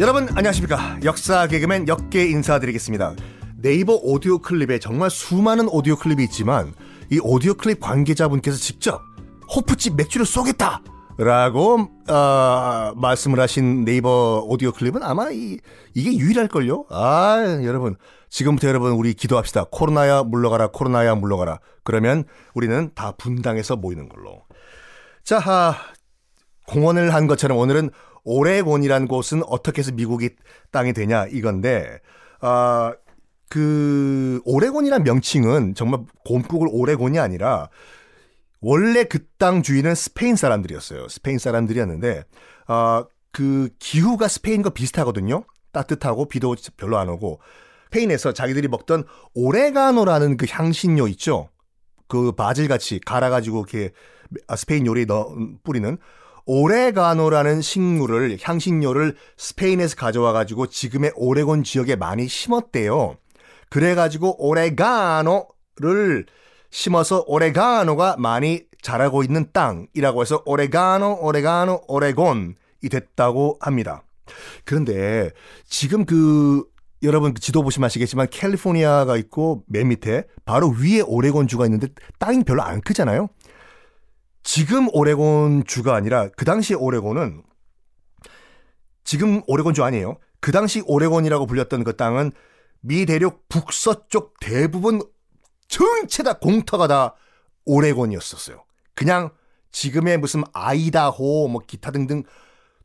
여러분 안녕하십니까? 역사 개그맨 역계 인사드리겠습니다. 네이버 오디오 클립에 정말 수많은 오디오 클립이 있지만 이 오디오 클립 관계자분께서 직접 호프집 맥주를 쏘겠다 라고 어, 말씀을 하신 네이버 오디오 클립은 아마 이, 이게 유일할걸요? 아 여러분. 지금부터 여러분 우리 기도합시다. 코로나야 물러가라 코로나야 물러가라. 그러면 우리는 다 분당해서 모이는 걸로. 자 아, 공헌을 한 것처럼 오늘은 오레곤이란 곳은 어떻게 해서 미국이 땅이 되냐 이건데 아, 그 오레곤이란 명칭은 정말 곰국을 오레곤이 아니라 원래 그 땅 주인은 스페인 사람들이었어요. 스페인 사람들이었는데 아, 그 기후가 스페인과 비슷하거든요. 따뜻하고 비도 별로 안 오고 스페인에서 자기들이 먹던 오레가노라는 그 향신료 있죠. 그 바질같이 갈아가지고 이렇게 스페인 요리에 넣 뿌리는 오레가노라는 식물을 향신료를 스페인에서 가져와 가지고 지금의 오레곤 지역에 많이 심었대요. 그래 가지고 오레가노를 심어서 오레가노가 많이 자라고 있는 땅이라고 해서 오레가노 오레가노 오레곤이 됐다고 합니다. 그런데 지금 그 여러분 그 지도 보시면 아시겠지만 캘리포니아가 있고 맨 밑에 바로 위에 오레곤주가 있는데 땅이 별로 안 크잖아요. 지금 오레곤 주가 아니라 그 당시 오레곤은 지금 오레곤주 아니에요. 그 당시 오레곤이라고 불렸던 그 땅은 미 대륙 북서쪽 대부분 전체 다 공터가 다 오레곤이었었어요. 그냥 지금의 무슨 아이다호 뭐 기타 등등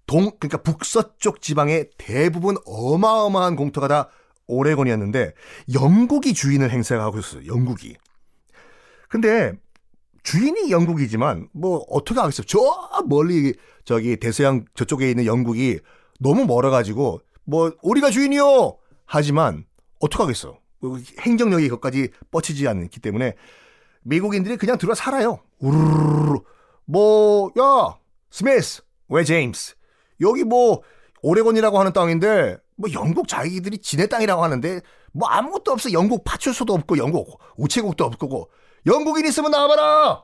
동 그러니까 북서쪽 지방의 대부분 어마어마한 공터가 다 오레곤이었는데 영국이 주인을 행사하고 있었어요. 영국이. 근데 주인이 영국이지만 뭐 어떻게 하겠어요? 저 멀리 저기 대서양 저쪽에 있는 영국이 너무 멀어가지고 뭐 우리가 주인이요 하지만 어떻게 하겠어? 뭐 행정력이 거기까지 뻗치지 않기 때문에 미국인들이 그냥 들어 살아요. 우르르 뭐 야 스미스 왜 제임스. 여기 뭐 오레곤이라고 하는 땅인데 뭐 영국 자기들이 지네 땅이라고 하는데 뭐 아무것도 없어. 영국 파출소도 없고 영국 우체국도 없고 영국인 있으면 나와봐라.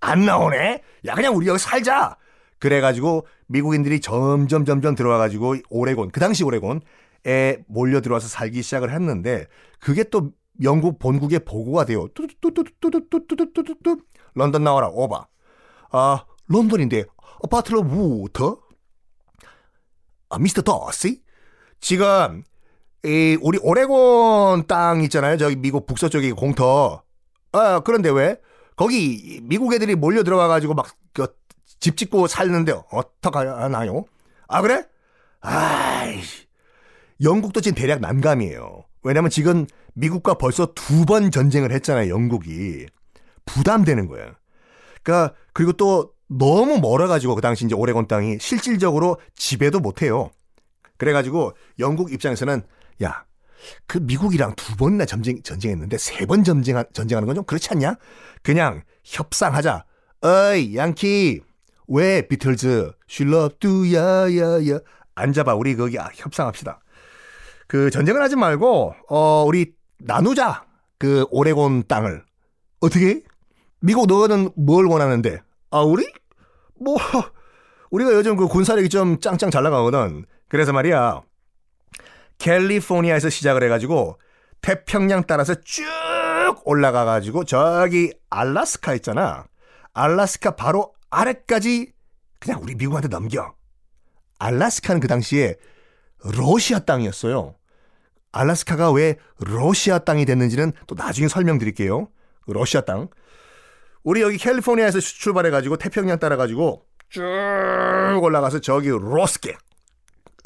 안 나오네? 야 그냥 우리 여기 살자. 그래가지고 미국인들이 점점 점점 들어와가지고 오레곤 그 당시 오레곤 에 몰려 들어와서 살기 시작을 했는데 그게 또 영국 본국에 보고가 돼요 뚜뚜뚜뚜뚜뚜뚜뚜뚜뚜 런던 나와라 오바 아 런던인데 아파트로 우터 아, 미스터 더시? 지금 이 우리 오레곤 땅 있잖아요. 저기 미국 북서쪽에 공터. 아, 그런데 왜? 거기 미국 애들이 몰려 들어가 가지고 막 집 짓고 살는데 어떡하나요? 아, 그래? 아이. 영국도 지금 대략 난감이에요. 왜냐면 지금 미국과 벌써 두 번 전쟁을 했잖아요, 영국이. 부담되는 거예요. 그러니까 그리고 또 너무 멀어가지고 그 당시 이제 오레곤 땅이 실질적으로 지배도 못해요. 그래가지고 영국 입장에서는 야, 그 미국이랑 두 번이나 전쟁, 전쟁했는데 세 번 전쟁, 전쟁하는 건 좀 그렇지 않냐? 그냥 협상하자. 어이, 양키. 왜 비틀즈? 슐럽 뚜야야야. 앉아봐. 우리 거기 아, 협상합시다. 그 전쟁을 하지 말고 어 우리 나누자. 그 오레곤 땅을. 어떻게? 미국 너는 뭘 원하는데? 아, 우리? 뭐, 우리가 요즘 그 군사력이 좀 짱짱 잘 나가거든. 그래서 말이야. 캘리포니아에서 시작을 해가지고 태평양 따라서 쭉 올라가가지고 저기 알라스카 있잖아. 알라스카 바로 아래까지 그냥 우리 미국한테 넘겨. 알라스카는 그 당시에 러시아 땅이었어요. 알라스카가 왜 러시아 땅이 됐는지는 또 나중에 설명드릴게요. 러시아 땅. 우리 여기 캘리포니아에서 출발해가지고 태평양 따라가지고 쭉 올라가서 저기 로스케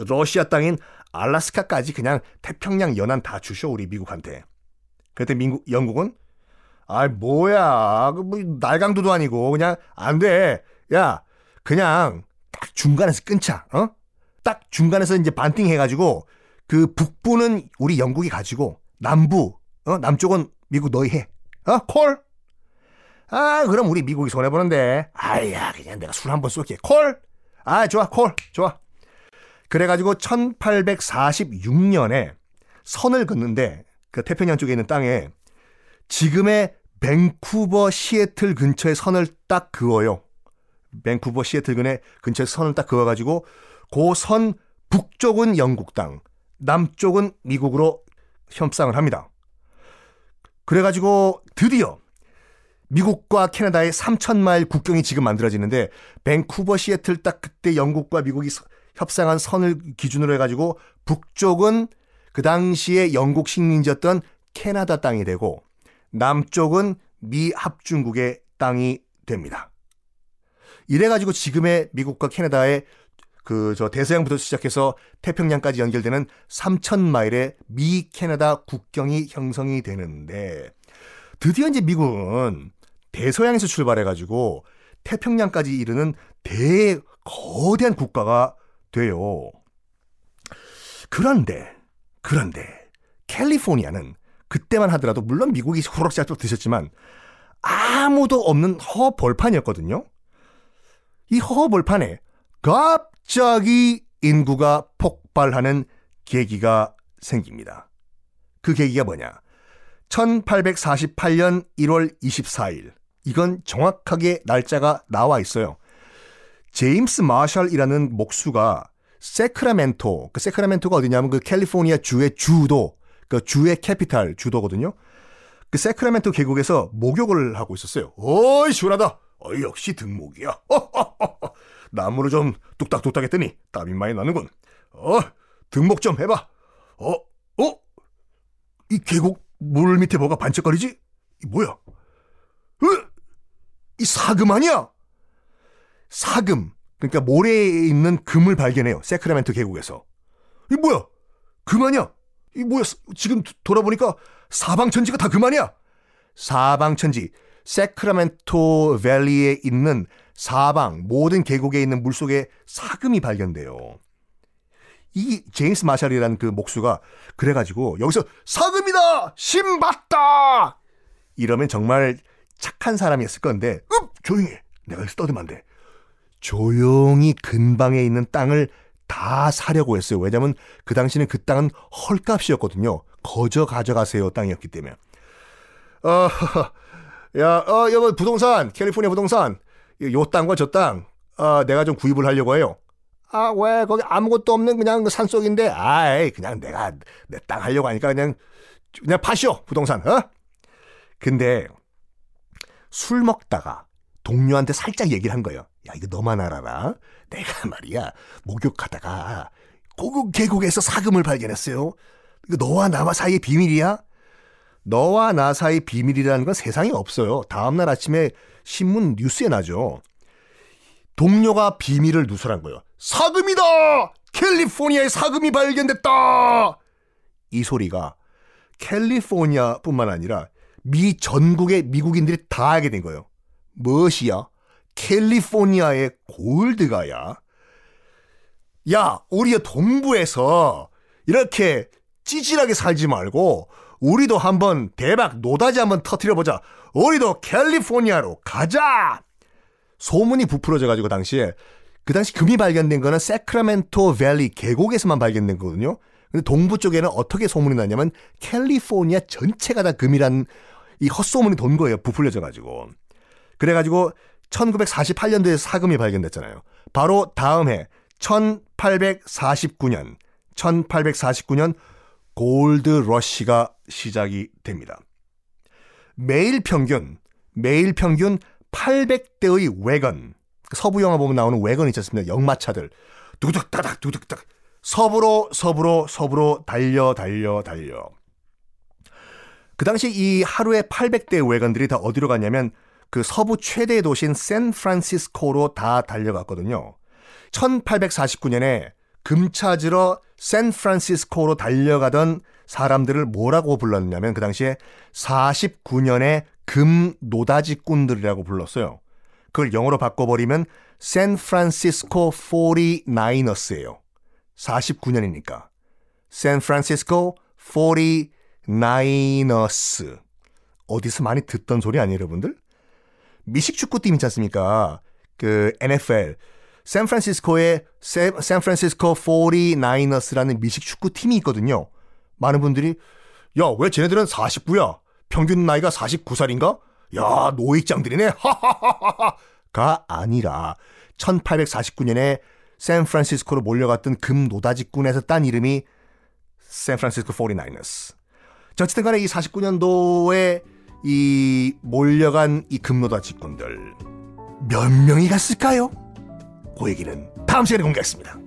러시아 땅인 알라스카까지 그냥 태평양 연안 다 주셔 우리 미국한테. 그때 미국 영국은 아 뭐야 그뭐 날강도도 아니고 그냥 안 돼. 야 그냥 딱 중간에서 끊자. 어? 딱 중간에서 이제 반띵 해가지고 그 북부는 우리 영국이 가지고 남부 어 남쪽은 미국 너희 해. 어 콜? 아, 그럼 우리 미국이 손해보는데. 아야, 그냥 내가 술 한 번 쏠게. 콜? 아, 좋아, 콜. 좋아. 그래가지고 1846년에 선을 긋는데, 그 태평양 쪽에 있는 땅에 지금의 밴쿠버 시애틀 근처에 선을 딱 그어요. 밴쿠버 시애틀 근에 근처에 선을 딱 그어가지고 그 선 북쪽은 영국 땅, 남쪽은 미국으로 협상을 합니다. 그래가지고 드디어 미국과 캐나다의 3천마일 국경이 지금 만들어지는데 밴쿠버 시애틀 딱 그때 영국과 미국이 협상한 선을 기준으로 해가지고 북쪽은 그 당시에 영국 식민지였던 캐나다 땅이 되고 남쪽은 미 합중국의 땅이 됩니다. 이래가지고 지금의 미국과 캐나다의 그 저 대서양부터 시작해서 태평양까지 연결되는 3천 마일의 미 캐나다 국경이 형성이 되는데 드디어 이제 미국은 대서양에서 출발해 가지고 태평양까지 이르는 대 거대한 국가가 돼요. 그런데 그런데 캘리포니아는 그때만 하더라도 물론 미국이 후럭작도 드셨지만 아무도 없는 허벌판이었거든요. 이 허벌판에 갑자기 인구가 폭발하는 계기가 생깁니다. 그 계기가 뭐냐? 1848년 1월 24일. 이건 정확하게 날짜가 나와 있어요. 제임스 마셜이라는 목수가 세크라멘토, 그 세크라멘토가 어디냐면 그 캘리포니아 주의 주도, 그 주의 capital 주도거든요. 그 세크라멘토 계곡에서 목욕을 하고 있었어요. 어이, 시원하다. 어, 역시 등목이야. 나무를 좀 뚝딱뚝딱 했더니 땀이 많이 나는군. 어, 등목 좀 해봐. 어, 어? 이 계곡 물 밑에 뭐가 반짝거리지? 이 뭐야? 으! 이 사금 아니야? 사금. 그러니까 모래에 있는 금을 발견해요. 세크라멘토 계곡에서. 이 뭐야? 금 아니야? 이 뭐야? 지금 돌아보니까 사방천지가 다 금 아니야? 사방천지. 세크라멘토 밸리에 있는 사방 모든 계곡에 있는 물속에 사금이 발견돼요. 이 제임스 마샬이라는 그 목수가 그래가지고 여기서 사금이다 신봤다 이러면 정말 착한 사람이었을 건데 읍 조용히 해. 내가 여기서 떠들면 안 돼. 조용히 근방에 있는 땅을 다 사려고 했어요. 왜냐면 그 당시는 그 땅은 헐값이었거든요. 거저 가져가세요 땅이었기 때문에. 어, 야, 어, 여보 부동산, 캘리포니아 부동산, 요 땅과 저 땅, 어, 내가 좀 구입을 하려고 해요. 아, 왜 거기 아무것도 없는 그냥 그 산속인데, 아이, 그냥 내가 내 땅 하려고 하니까 그냥 그냥 파시오 부동산, 어? 근데 술 먹다가 동료한테 살짝 얘기를 한 거예요. 야, 이거 너만 알아라. 내가 말이야, 목욕하다가 고급 계곡에서 사금을 발견했어요. 이거 너와 나와 사이의 비밀이야? 너와 나 사이 비밀이라는 건 세상에 없어요. 다음날 아침에 신문 뉴스에 나죠. 동료가 비밀을 누설한 거예요. 사금이다! 캘리포니아에 사금이 발견됐다! 이 소리가 캘리포니아 뿐만 아니라 미 전국의 미국인들이 다 알게 된 거예요. 무엇이야? 캘리포니아의 골드가야. 야, 우리 동부에서 이렇게 찌질하게 살지 말고 우리도 한번 대박 노다지 한번 터트려보자. 우리도 캘리포니아로 가자! 소문이 부풀어져 가지고 당시에 그 당시 금이 발견된 거는 세크라멘토 밸리 계곡에서만 발견된 거거든요. 근데 동부 쪽에는 어떻게 소문이 나냐면 캘리포니아 전체가 다 금이란 이 헛소문이 돈 거예요. 부풀려져 가지고. 그래 가지고 1948년도에 사금이 발견됐잖아요. 바로 다음 해 1849년 1849년 골드 러시가 시작이 됩니다. 매일 평균 매일 평균 800대의 외건 서부 영화 보면 나오는 외건 있지 않습니까? 역마차들 두둑 따닥 두둑 따닥 서부로 서부로 서부로 달려 달려 달려 그 당시 이 하루에 800대 외건들이 다 어디로 갔냐면 그 서부 최대 도시인 샌프란시스코로 다 달려갔거든요. 1849년에 금 찾으러 샌프란시스코로 달려가던 사람들을 뭐라고 불렀냐면 그 당시에 49년의 금 노다지꾼들이라고 불렀어요. 그걸 영어로 바꿔버리면 샌프란시스코 49ers예요. 49년이니까. 샌프란시스코 49ers. 어디서 많이 듣던 소리 아니에요, 여러분들? 미식축구팀 있지 않습니까? 그 NFL. 샌프란시스코에 샌프란시스코 49ers라는 미식축구팀이 있거든요. 많은 분들이 야, 왜 쟤네들은 49야? 평균 나이가 49살인가? 야, 노익장들이네. 하하하하가 아니라 1849년에 샌프란시스코로 몰려갔던 금노다지꾼에서 딴 이름이 샌프란시스코 49ers. 자, 어쨌든 간에 이 49년도에 이 몰려간 이 금노다지꾼들 몇 명이 갔을까요? 그 얘기는 다음 시간에 공개하겠습니다.